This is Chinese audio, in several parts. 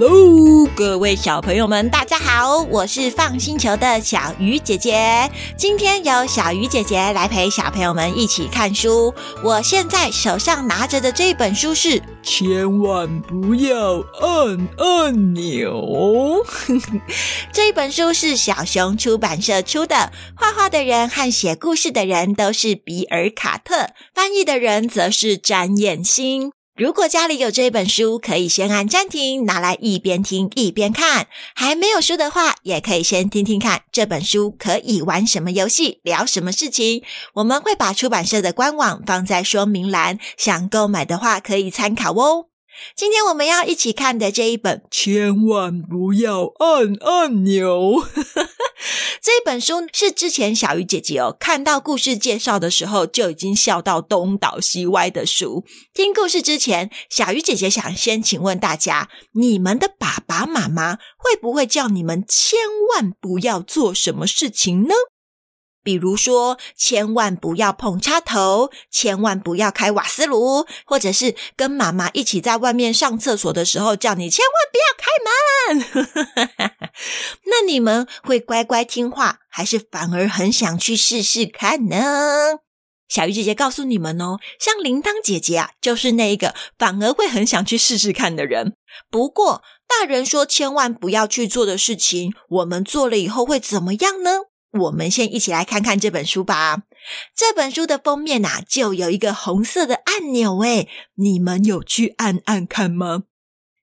Hello，各位小朋友们，大家好！我是 FUN 星球的小鱼姐姐。今天由小鱼姐姐来陪小朋友们一起看书。我现在手上拿着的这本书是《千万不要按按钮》。这本书是小熊出版社出的，画画的人和写故事的人都是比尔·卡特，翻译的人则是詹燕馨。如果家里有这本书，可以先按暂停，拿来一边听一边看。还没有书的话，也可以先听听看这本书可以玩什么游戏，聊什么事情。我们会把出版社的官网放在说明栏，想购买的话可以参考哦。今天我们要一起看的这一本，千万不要按按钮。这本书是之前小鱼姐姐哦看到故事介绍的时候就已经笑到东倒西歪的书。听故事之前，小鱼姐姐想先请问大家：你们的爸爸妈妈会不会叫你们千万不要做什么事情呢？比如说，千万不要碰插头，千万不要开瓦斯炉，或者是跟妈妈一起在外面上厕所的时候，叫你千万不要开门。那你们会乖乖听话，还是反而很想去试试看呢？小鱼姐姐告诉你们哦，像铃铛姐姐啊，就是那一个反而会很想去试试看的人。不过，大人说千万不要去做的事情，我们做了以后会怎么样呢？我们先一起来看看这本书吧。这本书的封面呐，就有一个红色的按钮，诶，你们有去按按看吗？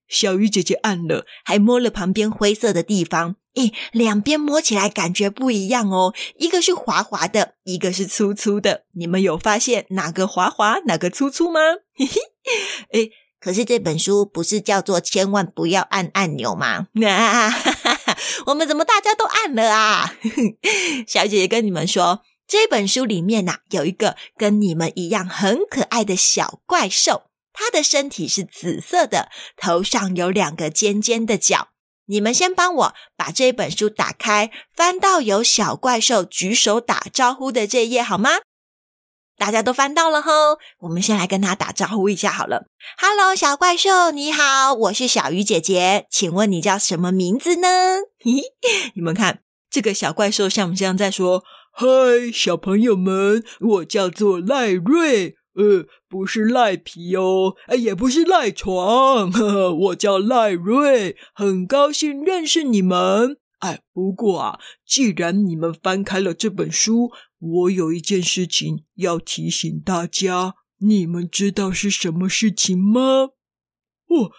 小鱼姐姐按了，还摸了旁边灰色的地方，诶，两边摸起来感觉不一样哦，一个是滑滑的，一个是粗粗的。你们有发现哪个滑滑，哪个粗粗吗？嘿嘿，诶。可是这本书不是叫做“千万不要按按钮”吗？啊，哈哈哈，我们怎么大家都按了啊？小姐姐跟你们说，这本书里面呐、有一个跟你们一样很可爱的小怪兽，它的身体是紫色的，头上有两个尖尖的角。你们先帮我把这本书打开，翻到有小怪兽举手打招呼的这页好吗？大家都翻到了吼，我们先来跟他打招呼一下好了。Hello，小怪兽，你好，我是小鱼姐姐，请问你叫什么名字呢？嘿嘿，你们看这个小怪兽像不像在说：“嗨，小朋友们，我叫做赖瑞，呃，不是赖皮哦，哎，也不是赖床，呵呵，我叫赖瑞，很高兴认识你们。哎，不过啊，既然你们翻开了这本书。”我有一件事情要提醒大家，你们知道是什么事情吗？哦，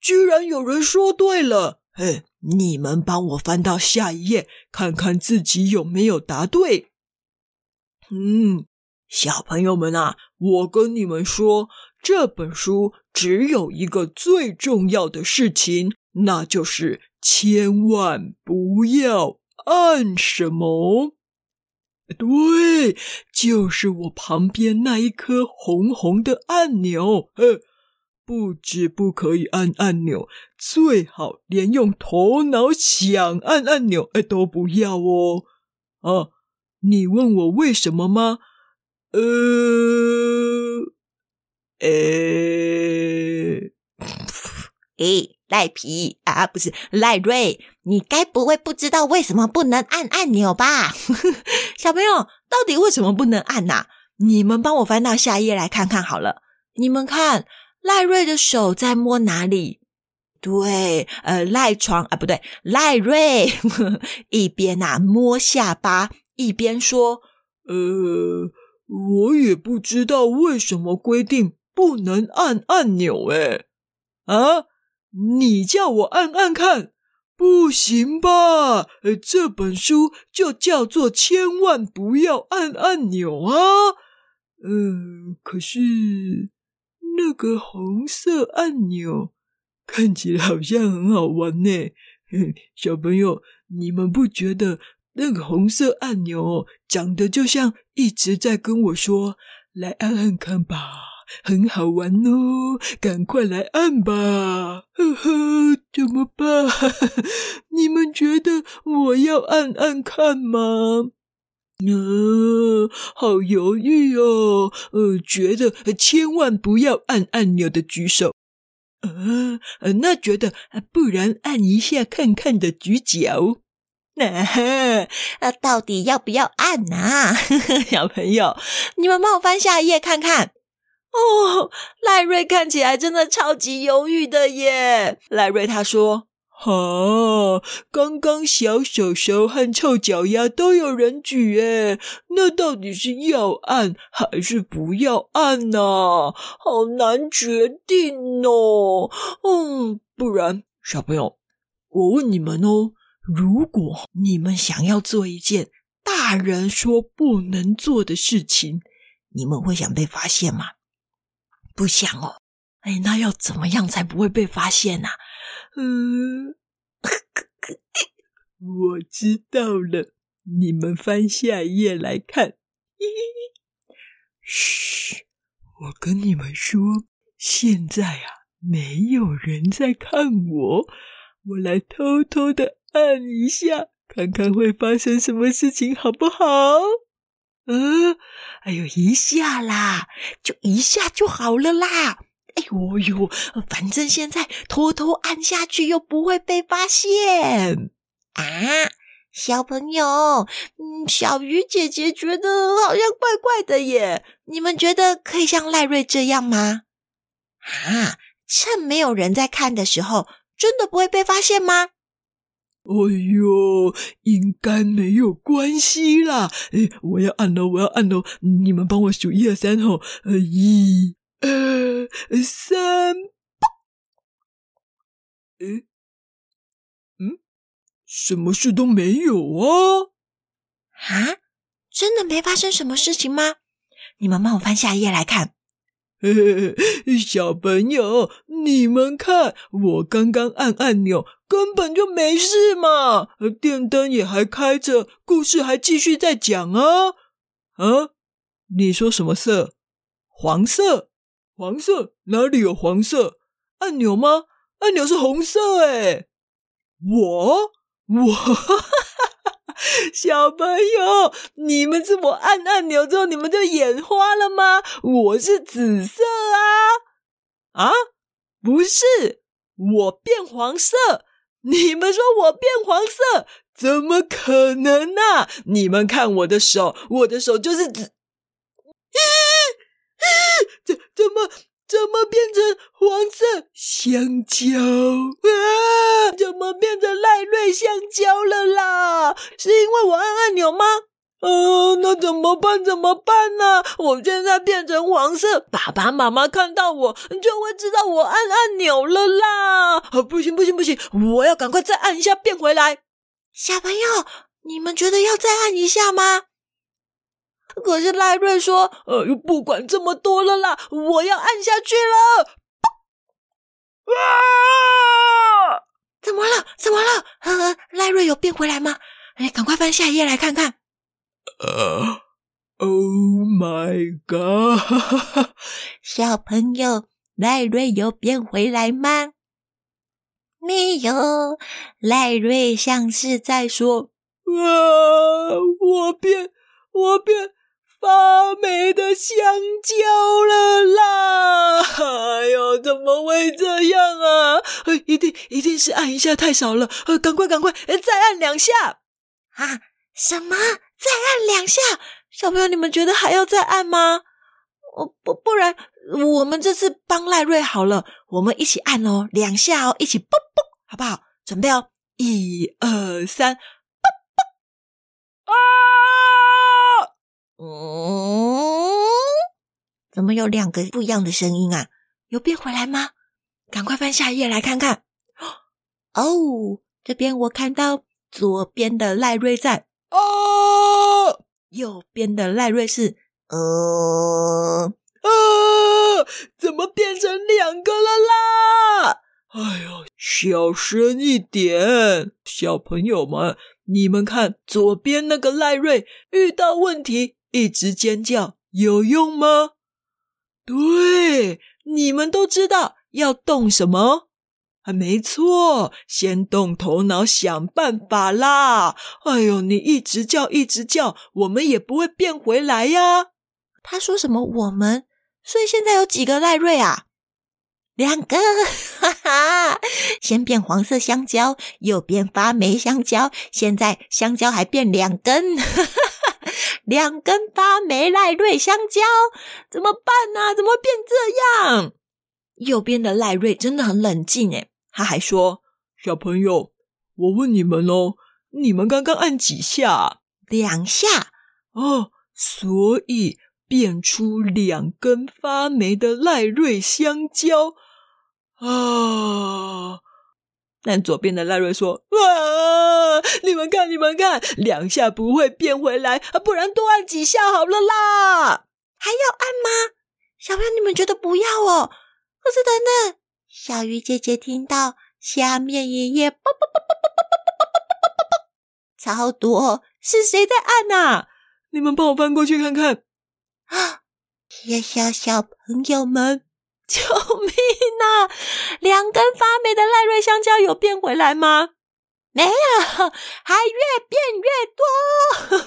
居然有人说对了！嘿，你们帮我翻到下一页，看看自己有没有答对。嗯，小朋友们啊，我跟你们说，这本书只有一个最重要的事情，那就是千万不要按什么。对，就是我旁边那一颗红红的按钮。呃，不止不可以按按钮，最好连用头脑想按按钮，哎，都不要哦。啊，你问我为什么吗？呃，诶，诶。赖皮啊，不是赖瑞，你该不会不知道为什么不能按按钮吧？小朋友，到底为什么不能按呐、啊？你们帮我翻到下一页来看看好了。你们看，赖瑞的手在摸哪里？对，呃，赖床啊，不对，赖瑞 一边啊摸下巴，一边说：“呃，我也不知道为什么规定不能按按钮，诶啊。”你叫我按按看，不行吧？呃，这本书就叫做“千万不要按按钮”啊。嗯、可是那个红色按钮看起来好像很好玩呢。小朋友，你们不觉得那个红色按钮长得就像一直在跟我说：“来按按看吧。”很好玩哦，赶快来按吧！呵呵，怎么办？你们觉得我要按按看吗？呃，好犹豫哦。呃，觉得千万不要按按钮的举手。呃，那觉得不然按一下看看的举脚。那、呃、到底要不要按啊？小朋友，你们帮我翻下一页看看。哦，赖瑞看起来真的超级犹豫的耶。赖瑞他说。哈，刚刚小手手和臭脚丫都有人举耶，那到底是要按还是不要按呢？好难决定哦。嗯，不然小朋友，我问你们哦，如果你们想要做一件大人说不能做的事情，你们会想被发现吗？不想哦。哎，那要怎么样才不会被发现呢？嗯，我知道了，你们翻下一页来看。嘘，我跟你们说，现在啊，没有人在看我，我来偷偷的按一下，看看会发生什么事情，好不好？嗯，哎呦，一下啦，就一下就好了啦。哎呦呦，反正现在偷偷按下去又不会被发现啊！小朋友，嗯，小鱼姐姐觉得好像怪怪的耶。你们觉得可以像赖瑞这样吗？啊，趁没有人在看的时候，真的不会被发现吗？哎呦，应该没有关系啦。哎，我要按喽，我要按喽，你们帮我数一二三吼，呃，一。呃，三，诶，嗯，什么事都没有啊？啊，真的没发生什么事情吗？你们帮我翻下一页来看。小朋友，你们看，我刚刚按按钮，根本就没事嘛，电灯也还开着，故事还继续在讲啊。啊，你说什么色？黄色。黄色？哪里有黄色？按钮吗？按钮是红色诶。我我哈哈，小朋友，你们是我按按钮之后，你们就眼花了吗？我是紫色啊！啊，不是，我变黄色。你们说我变黄色，怎么可能呢？你们看我的手，我的手就是紫。怎怎么怎么变成黄色香蕉啊？怎么变成赖瑞香蕉了啦？是因为我按按钮吗？呃，那怎么办？怎么办呢？我现在变成黄色，爸爸妈妈看到我就会知道我按按钮了啦。啊，不行不行不行，我要赶快再按一下变回来。小朋友，你们觉得要再按一下吗？可是赖瑞说：“呃，不管这么多了啦，我要按下去了。”啊！怎么了？怎么了？呃，赖瑞有变回来吗？哎，赶快翻下一页来看看。呃，Oh my God！小朋友，赖瑞有变回来吗？没有，赖瑞像是在说：“啊，我变，我变。”发霉的香蕉了啦！哎呦，怎么会这样啊？一定一定是按一下太少了，呃，赶快赶快，再按两下啊！什么？再按两下？小朋友，你们觉得还要再按吗？哦，不，不然我们这次帮赖瑞好了，我们一起按哦，两下哦，一起啵啵，好不好？准备哦，一二三，啵啵啊！嗯，怎么有两个不一样的声音啊？有变回来吗？赶快翻下一页来看看。哦，这边我看到左边的赖瑞在哦，右边的赖瑞是呃啊，怎么变成两个了啦？哎呦，小声一点，小朋友们，你们看左边那个赖瑞遇到问题。一直尖叫有用吗？对，你们都知道要动什么？啊，没错，先动头脑想办法啦！哎呦，你一直叫一直叫，我们也不会变回来呀。他说什么？我们？所以现在有几个赖瑞啊？两个，哈哈，先变黄色香蕉，又变发霉香蕉，现在香蕉还变两根，哈哈，两根发霉赖瑞香蕉，怎么办呢、啊？怎么变这样？右边的赖瑞真的很冷静诶，他还说：“小朋友，我问你们哦，你们刚刚按几下？两下哦，所以变出两根发霉的赖瑞香蕉。”啊！但左边的赖瑞说：“啊，你们看，你们看，两下不会变回来，不然多按几下好了啦。还要按吗？小朋友，你们觉得不要哦？可是等等，小鱼姐姐听到下面爷爷，啵啵啵啵啵啵啵啵啵啵啵，超多，是谁在按呐？你们帮我翻过去看看。啊，小小小朋友们。” 救命啊！两根发霉的赖瑞香蕉有变回来吗？没有，还越变越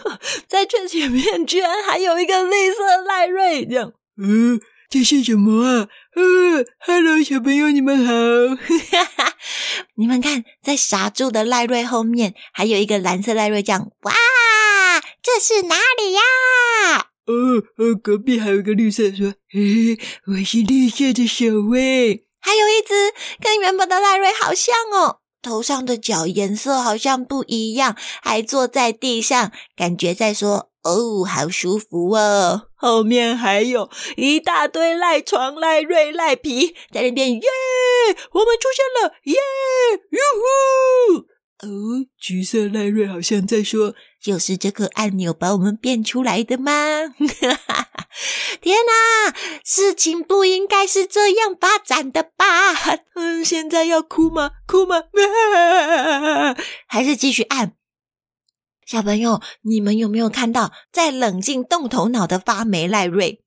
多。在最前面居然还有一个绿色赖瑞，这样。嗯，这是什么啊？嗯，Hello，小朋友，你们好。你们看，在傻住的赖瑞后面还有一个蓝色赖瑞，这样。哇，这是哪里呀？哦哦，隔壁还有一个绿色，说：“嘿，我是绿色的小薇。”还有一只跟原本的赖瑞好像哦，头上的角颜色好像不一样，还坐在地上，感觉在说：“哦，好舒服哦。”后面还有一大堆赖床、赖瑞、赖皮在那边，耶！我们出现了，耶！哟呼！哦，橘色赖瑞好像在说。就是这个按钮把我们变出来的吗？天哪，事情不应该是这样发展的吧？嗯，现在要哭吗？哭吗？还是继续按？小朋友，你们有没有看到在冷静动头脑的发霉赖瑞？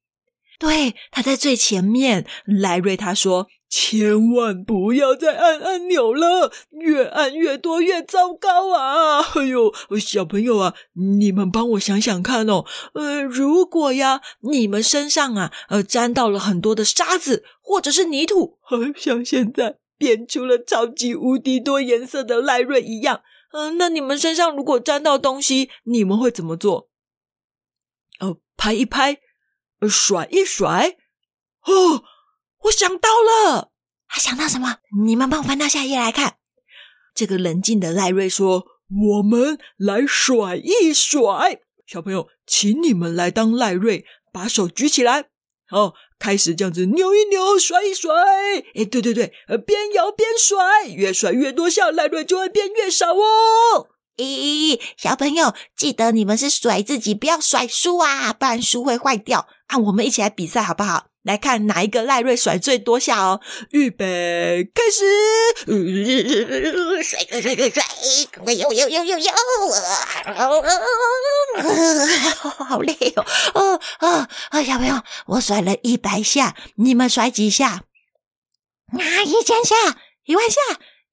对，他在最前面。赖瑞他说。千万不要再按按钮了，越按越多越糟糕啊！哎呦，小朋友啊，你们帮我想想看哦，呃，如果呀，你们身上啊，呃，沾到了很多的沙子或者是泥土，呃，像现在变出了超级无敌多颜色的赖瑞一样，嗯、那你们身上如果沾到东西，你们会怎么做？哦、拍一拍，甩一甩，哦。我想到了，他想到什么？你们帮我翻到下一页来看。这个冷静的赖瑞说：“我们来甩一甩。”小朋友，请你们来当赖瑞，把手举起来，好，开始这样子扭一扭，甩一甩。哎，对对对，呃，边摇边甩，越甩越多下，赖瑞就会变越少哦。咦，小朋友，记得你们是甩自己，不要甩书啊，不然书会坏掉啊。我们一起来比赛好不好？来看哪一个赖瑞甩最多下哦！预备，开始！甩甩甩甩甩！呦呦呦呦呦！好累哦！哦哦哦！小朋友，我甩了一百下，你们甩几下？啊，一千下，一万下，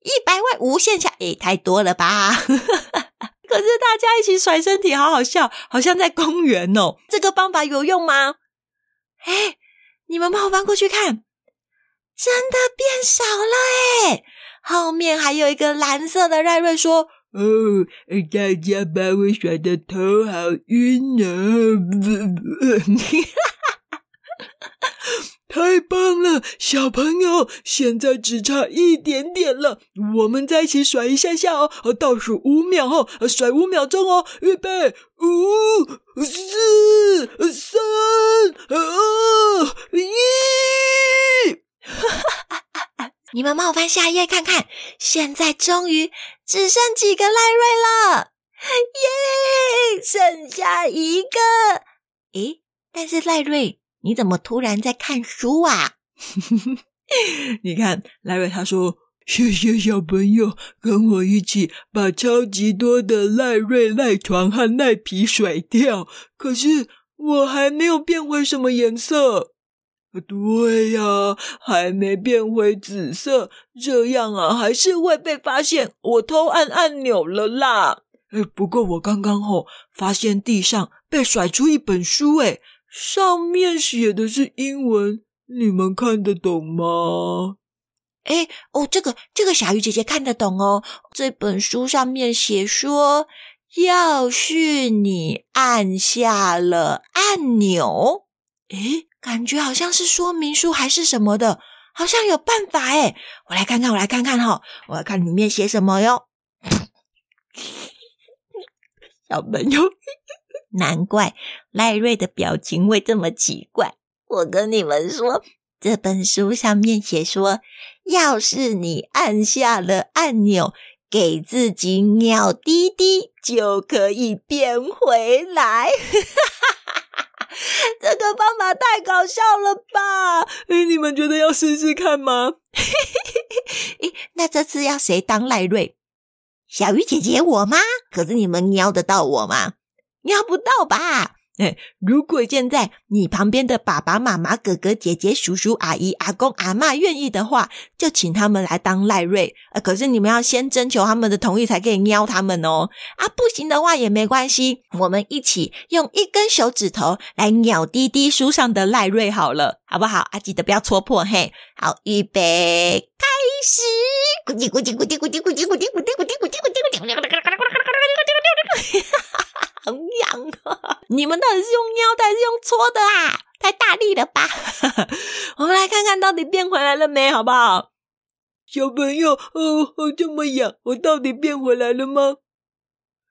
一百万，无限下！诶，太多了吧？可是大家一起甩身体，好好笑，好像在公园哦。这个方法有用吗？诶你们帮我翻过去看，真的变少了哎！后面还有一个蓝色的赖瑞说：“哦，大家把我甩的头好晕啊！” 太棒了，小朋友！现在只差一点点了，我们再一起甩一下下哦，倒数五秒哦，甩五秒钟哦，预备，五、四、三、二、一！你们帮我翻下一页看看，现在终于只剩几个赖瑞了，耶，剩下一个。诶，但是赖瑞。你怎么突然在看书啊？你看，赖瑞他说：“谢谢小朋友跟我一起把超级多的赖瑞赖床和赖皮甩掉，可是我还没有变回什么颜色。对呀，还没变回紫色，这样啊，还是会被发现我偷按按钮了啦。不过我刚刚哦，发现地上被甩出一本书，诶上面写的是英文，你们看得懂吗？哎，哦，这个这个小鱼姐姐看得懂哦。这本书上面写说，要是你按下了按钮，诶，感觉好像是说明书还是什么的，好像有办法诶。我来看看，我来看看哈、我来看里面写什么哟。小朋友，难怪赖瑞的表情会这么奇怪。我跟你们说。这本书上面写说，要是你按下了按钮，给自己鸟滴滴，就可以变回来。这个方法太搞笑了吧？哎，你们觉得要试试看吗？那这次要谁当赖瑞？小鱼姐姐我吗？可是你们瞄得到我吗？瞄不到吧？哎，如果现在你旁边的爸爸妈妈、哥哥姐姐、叔叔阿姨、阿公阿嬷愿意的话，就请他们来当赖瑞。呃，可是你们要先征求他们的同意，才可以瞄他们哦。啊，不行的话也没关系，我们一起用一根手指头来鸟滴滴书上的赖瑞好了，好不好？啊，记得不要戳破嘿。好，预备，开始！咕叽咕叽咕叽咕叽咕叽咕叽咕叽咕叽咕叽咕叽咕叽咕叽咕叽咕叽，很痒！你们到底是用瞄的还是用搓的啊？太大力了吧！我们来看看到底变回来了没，好不好？小朋友，哦，哦，这么痒，我到底变回来了吗？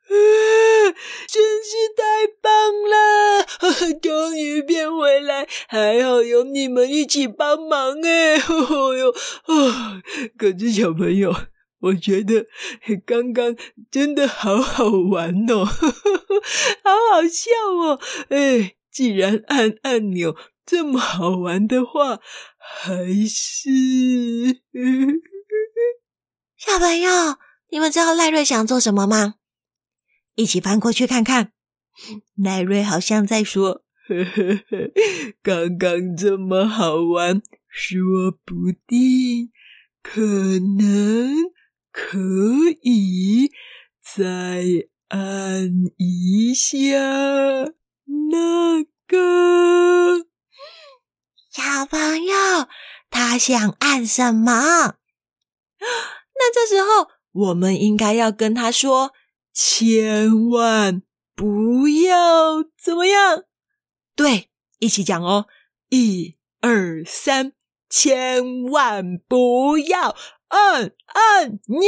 啊，真是太棒了！终于变回来，还好有你们一起帮忙 哎！哦哟，哦，可是小朋友。我觉得刚刚真的好好玩哦，好好笑哦！哎，既然按按钮这么好玩的话，还是小朋友，你们知道赖瑞想做什么吗？一起翻过去看看。奈瑞好像在说：“呵呵呵，刚刚这么好玩，说不定可能。”可以再按一下那个小朋友，他想按什么？那这时候我们应该要跟他说：“千万不要怎么样？”对，一起讲哦，一二三，千万不要。按按钮！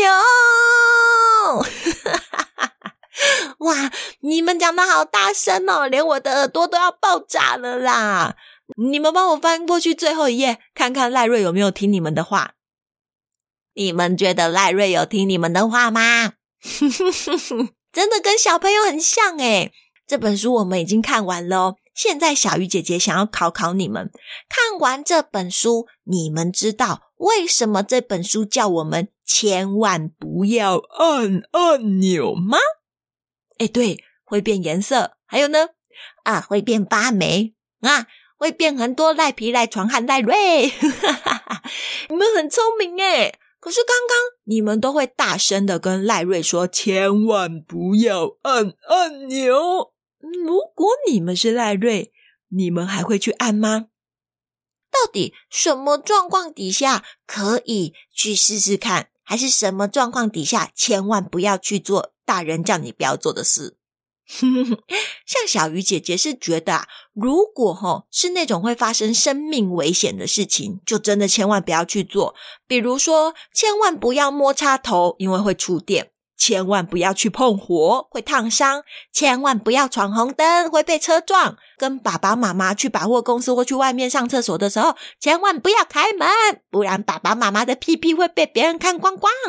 哇，你们讲的好大声哦，连我的耳朵都要爆炸了啦！你们帮我翻过去最后一页，看看赖瑞有没有听你们的话。你们觉得赖瑞有听你们的话吗？真的跟小朋友很像诶。这本书我们已经看完了哦。现在小鱼姐姐想要考考你们，看完这本书，你们知道为什么这本书叫我们千万不要按按钮吗？哎，对，会变颜色，还有呢，啊，会变发霉啊，会变很多赖皮、赖床和赖瑞。你们很聪明诶，可是刚刚你们都会大声的跟赖瑞说：“千万不要按按钮。”如果你们是赖瑞，你们还会去按吗？到底什么状况底下可以去试试看？还是什么状况底下千万不要去做大人叫你不要做的事？像小鱼姐姐是觉得啊，如果哦是那种会发生生命危险的事情，就真的千万不要去做。比如说，千万不要摸插头，因为会触电。千万不要去碰火，会烫伤；千万不要闯红灯，会被车撞。跟爸爸妈妈去百货公司或去外面上厕所的时候，千万不要开门，不然爸爸妈妈的屁屁会被别人看光光。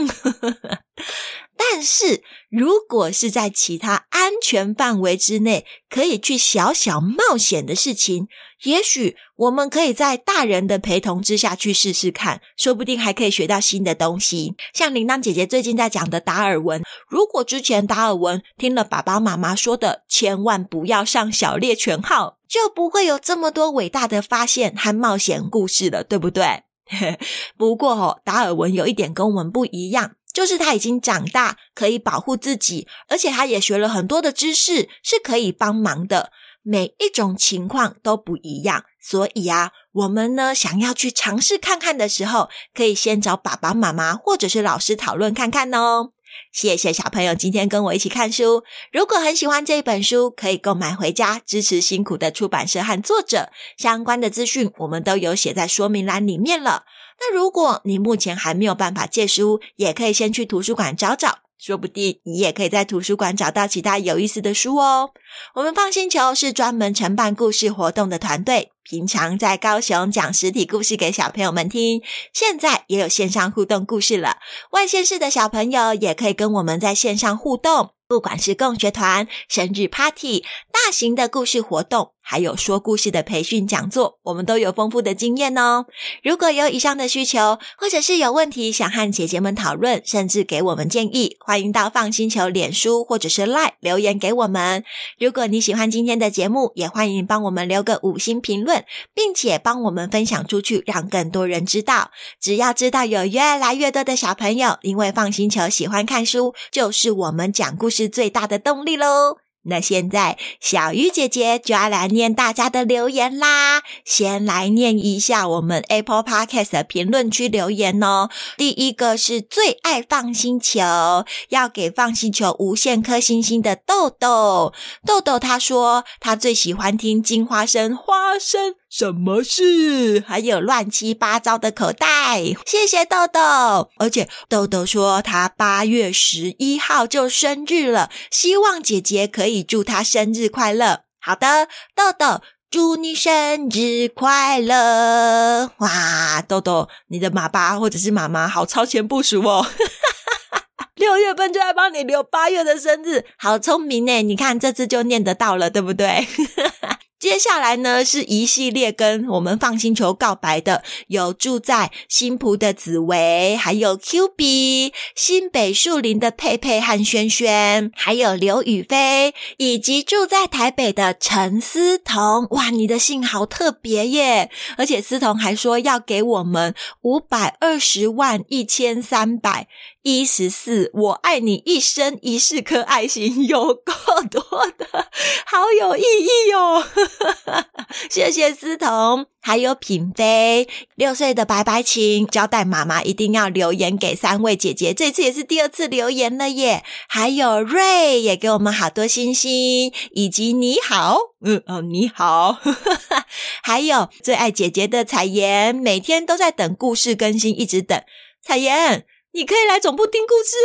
但是，如果是在其他安全范围之内，可以去小小冒险的事情，也许我们可以在大人的陪同之下去试试看，说不定还可以学到新的东西。像铃铛姐姐最近在讲的达尔文，如果之前达尔文听了爸爸妈妈说的，千万不要上小猎犬号，就不会有这么多伟大的发现和冒险故事了，对不对？不过哦，达尔文有一点跟我们不一样。就是他已经长大，可以保护自己，而且他也学了很多的知识，是可以帮忙的。每一种情况都不一样，所以啊，我们呢想要去尝试看看的时候，可以先找爸爸妈妈或者是老师讨论看看哦。谢谢小朋友今天跟我一起看书。如果很喜欢这一本书，可以购买回家支持辛苦的出版社和作者。相关的资讯我们都有写在说明栏里面了。那如果你目前还没有办法借书，也可以先去图书馆找找。说不定你也可以在图书馆找到其他有意思的书哦。我们 FUN 星球是专门承办故事活动的团队，平常在高雄讲实体故事给小朋友们听，现在也有线上互动故事了。外县市的小朋友也可以跟我们在线上互动。不管是共学团、生日 party、大型的故事活动，还有说故事的培训讲座，我们都有丰富的经验哦。如果有以上的需求，或者是有问题想和姐姐们讨论，甚至给我们建议，欢迎到 FUN 星球脸书或者是 Line 留言给我们。如果你喜欢今天的节目，也欢迎帮我们留个五星评论，并且帮我们分享出去，让更多人知道。只要知道有越来越多的小朋友因为 FUN 星球喜欢看书，就是我们讲故事最大的动力喽！那现在小鱼姐姐就要来念大家的留言啦。先来念一下我们 Apple Podcast 的评论区留言哦。第一个是最爱放星球，要给放星球无限颗星星的豆豆。豆豆他说他最喜欢听金花生花生。什么事？还有乱七八糟的口袋。谢谢豆豆，而且豆豆说他八月十一号就生日了，希望姐姐可以祝他生日快乐。好的，豆豆，祝你生日快乐！哇，豆豆，你的爸爸或者是妈妈好超前部署哦，六月份就来帮你留八月的生日，好聪明呢！你看这次就念得到了，对不对？接下来呢，是一系列跟我们放星球告白的，有住在新埔的紫薇，还有 Q B，新北树林的佩佩和轩轩，还有刘宇飞，以及住在台北的陈思彤。哇，你的信好特别耶！而且思彤还说要给我们五百二十万一千三百一十四，我爱你一生一世颗爱心，有够多的，好有意义哦！谢谢思彤，还有品妃，六岁的白白琴交代妈妈一定要留言给三位姐姐，这次也是第二次留言了耶。还有瑞也给我们好多星星，以及你好，嗯哦你好，还有最爱姐姐的彩妍，每天都在等故事更新，一直等彩妍。你可以来总部听故事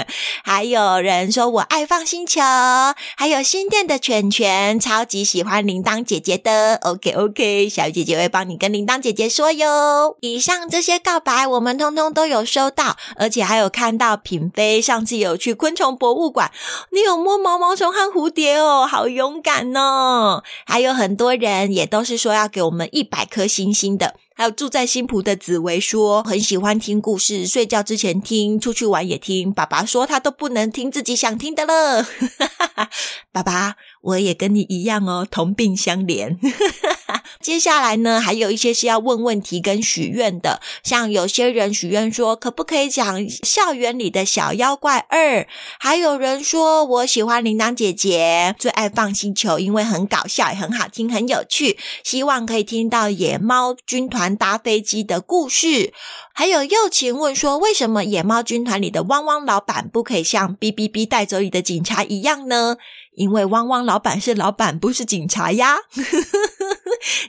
啊！还有人说我爱放星球，还有新店的犬犬超级喜欢铃铛姐姐的。OK OK，小姐姐会帮你跟铃铛姐姐说哟。以上这些告白我们通通都有收到，而且还有看到品飞上次有去昆虫博物馆，你有摸毛毛虫和蝴蝶哦，好勇敢哦！还有很多人也都是说要给我们一百颗星星的。还有住在新浦的紫薇说很喜欢听故事，睡觉之前听，出去玩也听。爸爸说他都不能听自己想听的了。爸爸，我也跟你一样哦，同病相怜。接下来呢，还有一些是要问问题跟许愿的，像有些人许愿说可不可以讲校园里的小妖怪二，还有人说我喜欢铃铛姐姐，最爱放星球，因为很搞笑很好听，很有趣，希望可以听到野猫军团搭飞机的故事。还有幼晴问说，为什么野猫军团里的汪汪老板不可以像哔哔哔带走你的警察一样呢？因为汪汪老板是老板，不是警察呀。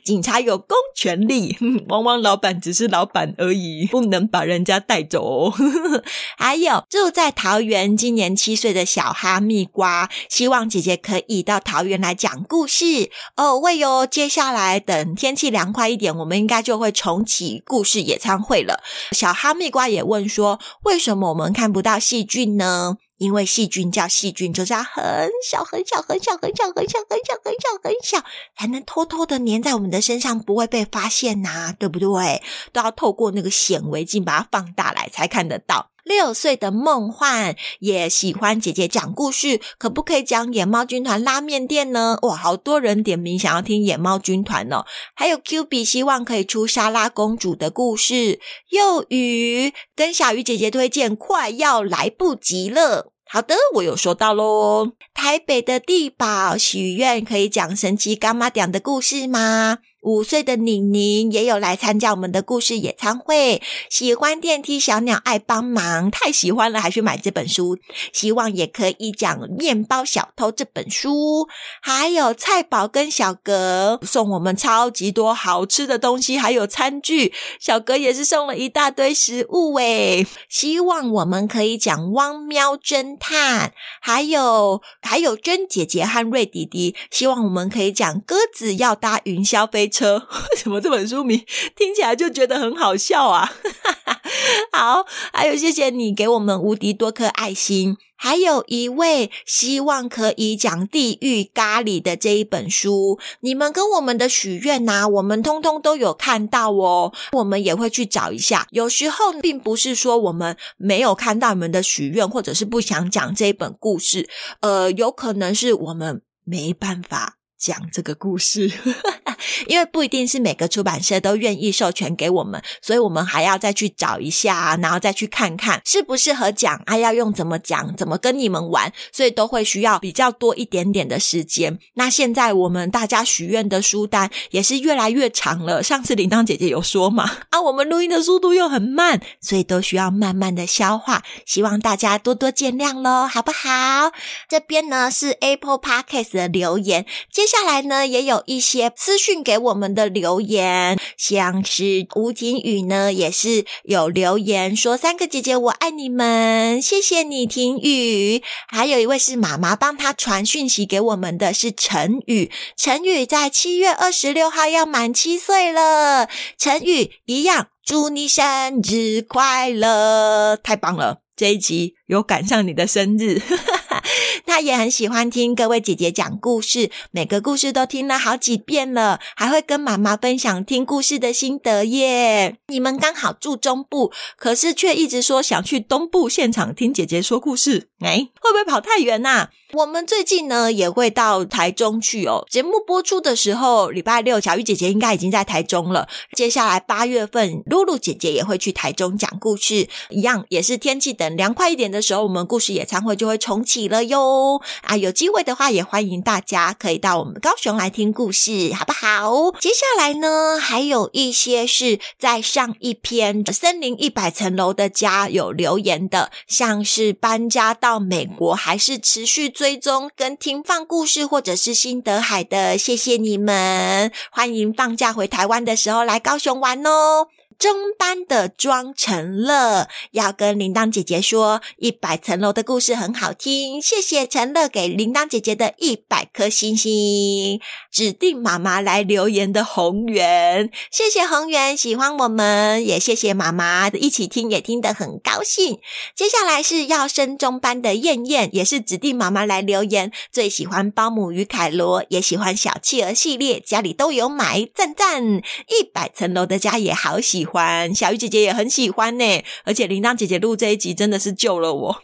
警察有公权力，汪汪老板只是老板而已，不能把人家带走。还有住在桃园、今年七岁的小哈密瓜，希望姐姐可以到桃园来讲故事哦。喂哟，接下来等天气凉快一点，我们应该就会重启故事野餐会了。小哈密瓜也问说，为什么我们看不到细菌呢？因为细菌叫细菌，就是要很小很小很小很小很小很小很小很小，才能偷偷的粘在我们的身上，不会被发现呐，对不对？都要透过那个显微镜把它放大来才看得到。六岁的梦幻也喜欢姐姐讲故事，可不可以讲野猫军团拉面店呢？哇，好多人点名想要听野猫军团哦。还有 Q B 希望可以出莎拉公主的故事。幼鱼跟小鱼姐姐推荐，快要来不及了。好的，我有收到喽。台北的地宝许愿可以讲神奇柑仔店的故事吗？五岁的宁宁也有来参加我们的故事野餐会，喜欢电梯小鸟爱帮忙，太喜欢了，还去买这本书。希望也可以讲面包小偷这本书。还有菜宝跟小格送我们超级多好吃的东西，还有餐具。小格也是送了一大堆食物诶。希望我们可以讲汪喵侦探，还有还有珍姐姐和瑞弟弟，希望我们可以讲鸽子要搭云霄飞车，为什么这本书名听起来就觉得很好笑啊？好，还有谢谢你给我们无敌多颗爱心，还有一位希望可以讲地狱咖喱的这一本书，你们跟我们的许愿呐，我们通通都有看到哦，我们也会去找一下。有时候并不是说我们没有看到你们的许愿，或者是不想讲这一本故事，呃，有可能是我们没办法。讲这个故事，因为不一定是每个出版社都愿意授权给我们，所以我们还要再去找一下，然后再去看看适不适合讲，啊，要用怎么讲，怎么跟你们玩，所以都会需要比较多一点点的时间。那现在我们大家许愿的书单也是越来越长了。上次铃铛姐姐有说嘛，啊，我们录音的速度又很慢，所以都需要慢慢的消化，希望大家多多见谅喽，好不好？这边呢是 Apple Podcast 的留言，接下。接下来呢，也有一些私讯给我们的留言，像是吴婷宇呢，也是有留言说：“三个姐姐，我爱你们，谢谢你，婷宇。”还有一位是妈妈帮他传讯息给我们的是陈宇，陈宇在七月二十六号要满七岁了，陈宇一样，祝你生日快乐！太棒了，这一集有赶上你的生日。他也很喜欢听各位姐姐讲故事，每个故事都听了好几遍了，还会跟妈妈分享听故事的心得耶。你们刚好住中部，可是却一直说想去东部现场听姐姐说故事，哎，会不会跑太远呐？我们最近呢也会到台中去哦。节目播出的时候，礼拜六小玉姐姐应该已经在台中了。接下来八月份，露露姐姐也会去台中讲故事，一样也是天气等凉快一点的时候，我们故事野餐会就会重启了哟。啊，有机会的话也欢迎大家可以到我们高雄来听故事，好不好？接下来呢，还有一些是在上一篇《森林一百层楼的家》有留言的，像是搬家到美国还是持续。追踪跟听放故事，或者是新德海的，谢谢你们！欢迎放假回台湾的时候来高雄玩哦。中班的庄成乐要跟铃铛姐姐说，一百层楼的故事很好听，谢谢成乐给铃铛姐姐的一百颗星星。指定妈妈来留言的宏源，谢谢宏源喜欢我们，也谢谢妈妈一起听，也听得很高兴。接下来是要升中班的燕燕，也是指定妈妈来留言，最喜欢包姆与凯罗，也喜欢小企鹅系列，家里都有买，赞赞！一百层楼的家也好喜欢。欢，小鱼姐姐也很喜欢呢，而且铃铛姐姐录这一集真的是救了我。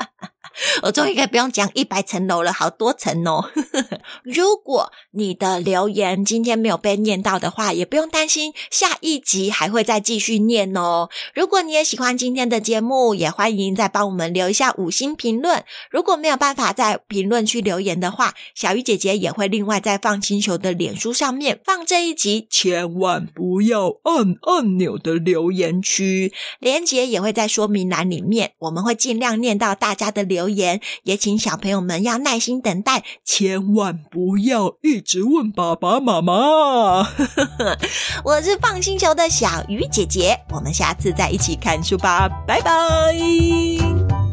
我终于可以不用讲一百层楼了，好多层哦。如果你的留言今天没有被念到的话，也不用担心，下一集还会再继续念哦。如果你也喜欢今天的节目，也欢迎再帮我们留一下五星评论。如果没有办法在评论区留言的话，小鱼姐姐也会另外在放星球的脸书上面放这一集，千万不要按按钮的留言区，连结也会在说明栏里面，我们会尽量念到大家的留言。也请小朋友们要耐心等待，千万不要一直问爸爸妈妈。我是放星球的小鱼姐姐，我们下次再一起看书吧，拜拜。